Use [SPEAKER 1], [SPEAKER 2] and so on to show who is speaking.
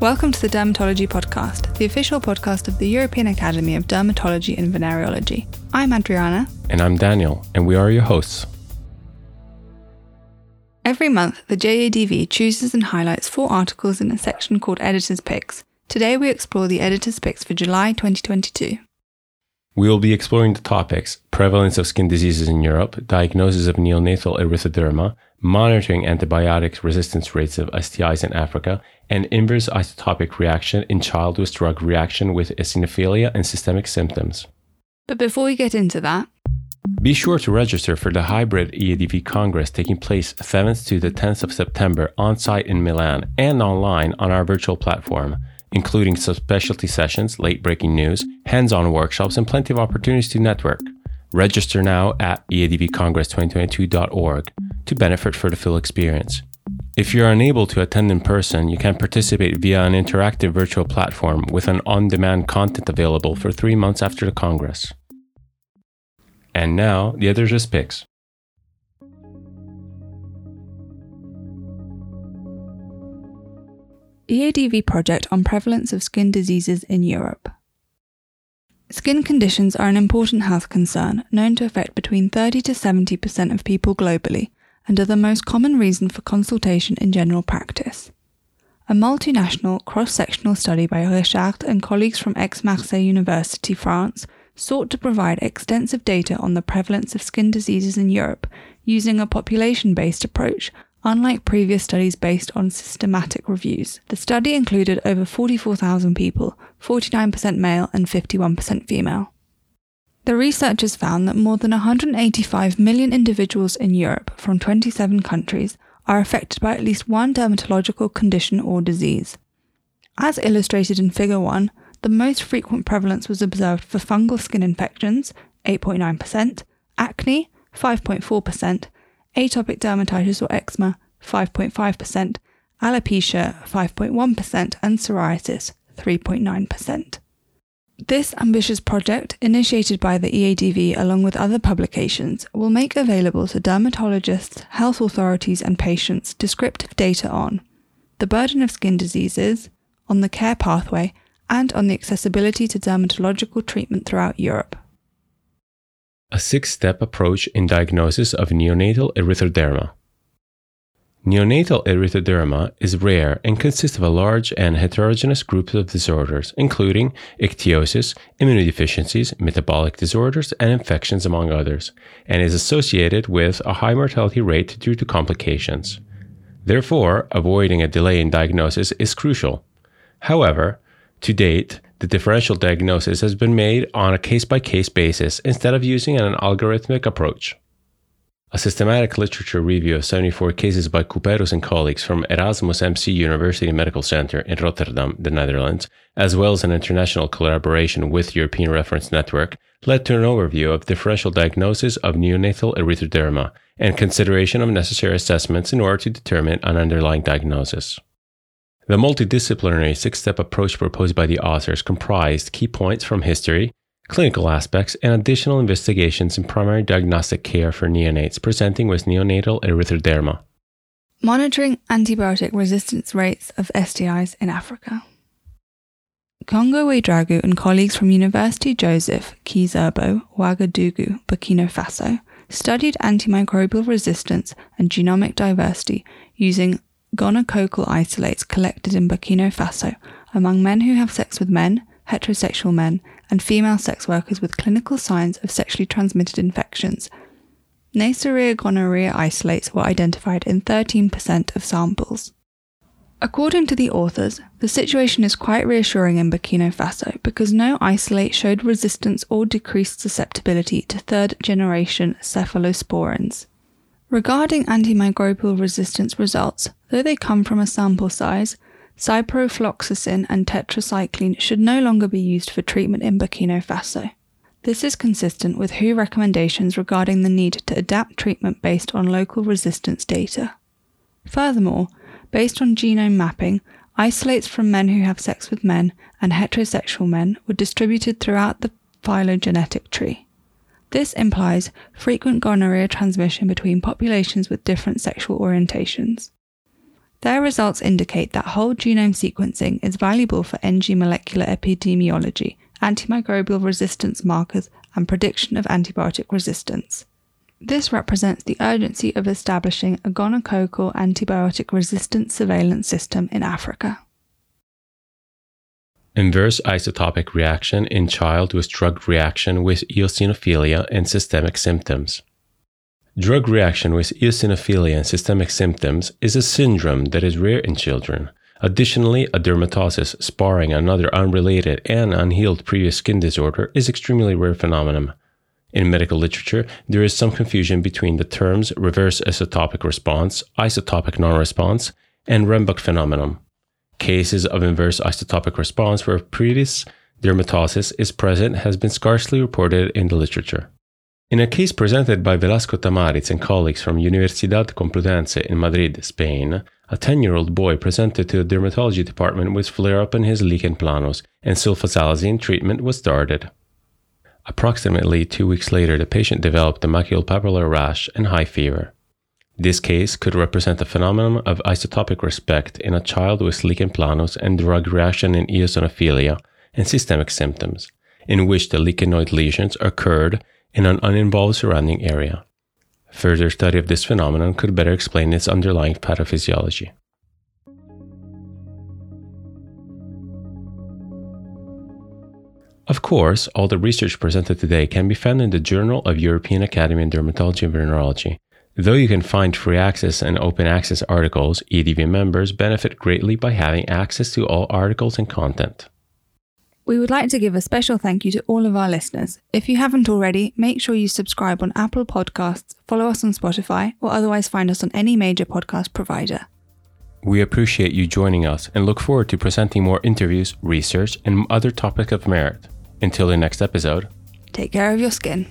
[SPEAKER 1] Welcome to the Dermatology Podcast, the official podcast of the European Academy of Dermatology and Venereology. I'm Adriana.
[SPEAKER 2] And I'm Daniel, and we are your hosts.
[SPEAKER 1] Every month, the JEADV chooses and highlights four articles in a section called Editor's Picks. Today, we explore the Editor's Picks for July 2022.
[SPEAKER 2] We will be exploring the topics prevalence of skin diseases in Europe, diagnosis of neonatal erythroderma, monitoring antibiotic resistance rates of STIs in Africa, and inverse isotopic reaction in child with drug reaction with eosinophilia and systemic symptoms.
[SPEAKER 1] But before we get into that,
[SPEAKER 2] be sure to register for the hybrid EADV Congress taking place 7th to the 10th of September on site in Milan and online on our virtual platform, including subspecialty sessions, late breaking news, hands on workshops, and plenty of opportunities to network. Register now at eadvcongress2022.org to benefit for the full experience. If you're unable to attend in person, you can participate via an interactive virtual platform with an on demand content available for three months after the Congress. And now, the editor's picks.
[SPEAKER 1] EADV project on prevalence of skin diseases in Europe. Skin conditions are an important health concern, known to affect between 30 to 70% of people globally, and are the most common reason for consultation in general practice. A multinational cross sectional study by Richard and colleagues from Aix Marseille University, France, sought to provide extensive data on the prevalence of skin diseases in Europe using a population based approach Unlike previous studies based on systematic reviews, the study included over 44,000 people, 49% male and 51% female. The researchers found that more than 185 million individuals in Europe from 27 countries are affected by at least one dermatological condition or disease. As illustrated in Figure 1, the most frequent prevalence was observed for fungal skin infections, 8.9%, acne, 5.4%, atopic dermatitis or eczema 5.5%, alopecia 5.1%, and psoriasis 3.9%. This ambitious project, initiated by the EADV along with other publications, will make available to dermatologists, health authorities, and patients descriptive data on the burden of skin diseases, on the care pathway, and on the accessibility to dermatological treatment throughout Europe
[SPEAKER 2] a six step approach in diagnosis of neonatal erythroderma. Neonatal erythroderma is rare and consists of a large and heterogeneous group of disorders, including ichthyosis, immunodeficiencies, metabolic disorders, and infections, among others, and is associated with a high mortality rate due to complications. Therefore, avoiding a delay in diagnosis is crucial. However, to date, the differential diagnosis has been made on a case by case basis instead of using an algorithmic approach. A systematic literature review of 74 cases by Cuperus and colleagues from Erasmus MC University Medical Center in Rotterdam, the Netherlands, as well as an international collaboration with European Reference Network, led to an overview of differential diagnosis of neonatal erythroderma and consideration of necessary assessments in order to determine an underlying diagnosis. The multidisciplinary six step approach proposed by the authors comprised key points from history, clinical aspects, and additional investigations in primary diagnostic care for neonates presenting with neonatal erythroderma.
[SPEAKER 1] Monitoring antibiotic resistance rates of STIs in Africa. Congo Ouedraogo and colleagues from University Joseph Ki-Zerbo, Ouagadougou, Burkina Faso, studied antimicrobial resistance and genomic diversity using gonococcal isolates collected in Burkina Faso among men who have sex with men, heterosexual men, and female sex workers with clinical signs of sexually transmitted infections. Neisseria gonorrhea isolates were identified in 13% of samples. According to the authors, the situation is quite reassuring in Burkina Faso because no isolate showed resistance or decreased susceptibility to third generation cephalosporins. Regarding antimicrobial resistance results, though they come from a sample size, ciprofloxacin and tetracycline should no longer be used for treatment in Burkina Faso. This is consistent with WHO recommendations regarding the need to adapt treatment based on local resistance data. Furthermore, based on genome mapping, isolates from men who have sex with men and heterosexual men were distributed throughout the phylogenetic tree. This implies frequent gonorrhea transmission between populations with different sexual orientations. Their results indicate that whole genome sequencing is valuable for NG molecular epidemiology, antimicrobial resistance markers, and prediction of antibiotic resistance. This represents the urgency of establishing a gonococcal antibiotic resistance surveillance system in Africa.
[SPEAKER 2] Inverse isotopic reaction in child with drug reaction with eosinophilia and systemic symptoms. Drug reaction with eosinophilia and systemic symptoms is a syndrome that is rare in children. Additionally, a dermatosis, sparring, another unrelated and unhealed previous skin disorder is extremely rare phenomenon. In medical literature, there is some confusion between the terms reverse isotopic response, isotopic non-response, and Renbök phenomenon. Cases of inverse isotopic response where previous dermatosis is present has been scarcely reported in the literature. In a case presented by Velasco Tamariz and colleagues from Universidad Complutense in Madrid, Spain, a 10 year old boy presented to the dermatology department with flare up in his lichen planus, and sulfasalazine treatment was started. Approximately two weeks later, the patient developed a maculopapular rash and high fever. This case could represent a phenomenon of isotopic respect in a child with lichen planus and drug reaction in eosinophilia and systemic symptoms, in which the lichenoid lesions occurred in an uninvolved surrounding area. Further study of this phenomenon could better explain its underlying pathophysiology. Of course, all the research presented today can be found in the Journal of European Academy of Dermatology and Venereology. Though you can find free access and open access articles, EADV members benefit greatly by having access to all articles and content.
[SPEAKER 1] We would like to give a special thank you to all of our listeners. If you haven't already, make sure you subscribe on Apple Podcasts, follow us on Spotify, or otherwise find us on any major podcast provider.
[SPEAKER 2] We appreciate you joining us and look forward to presenting more interviews, research, and other topics of merit. Until the next episode,
[SPEAKER 1] take care of your skin.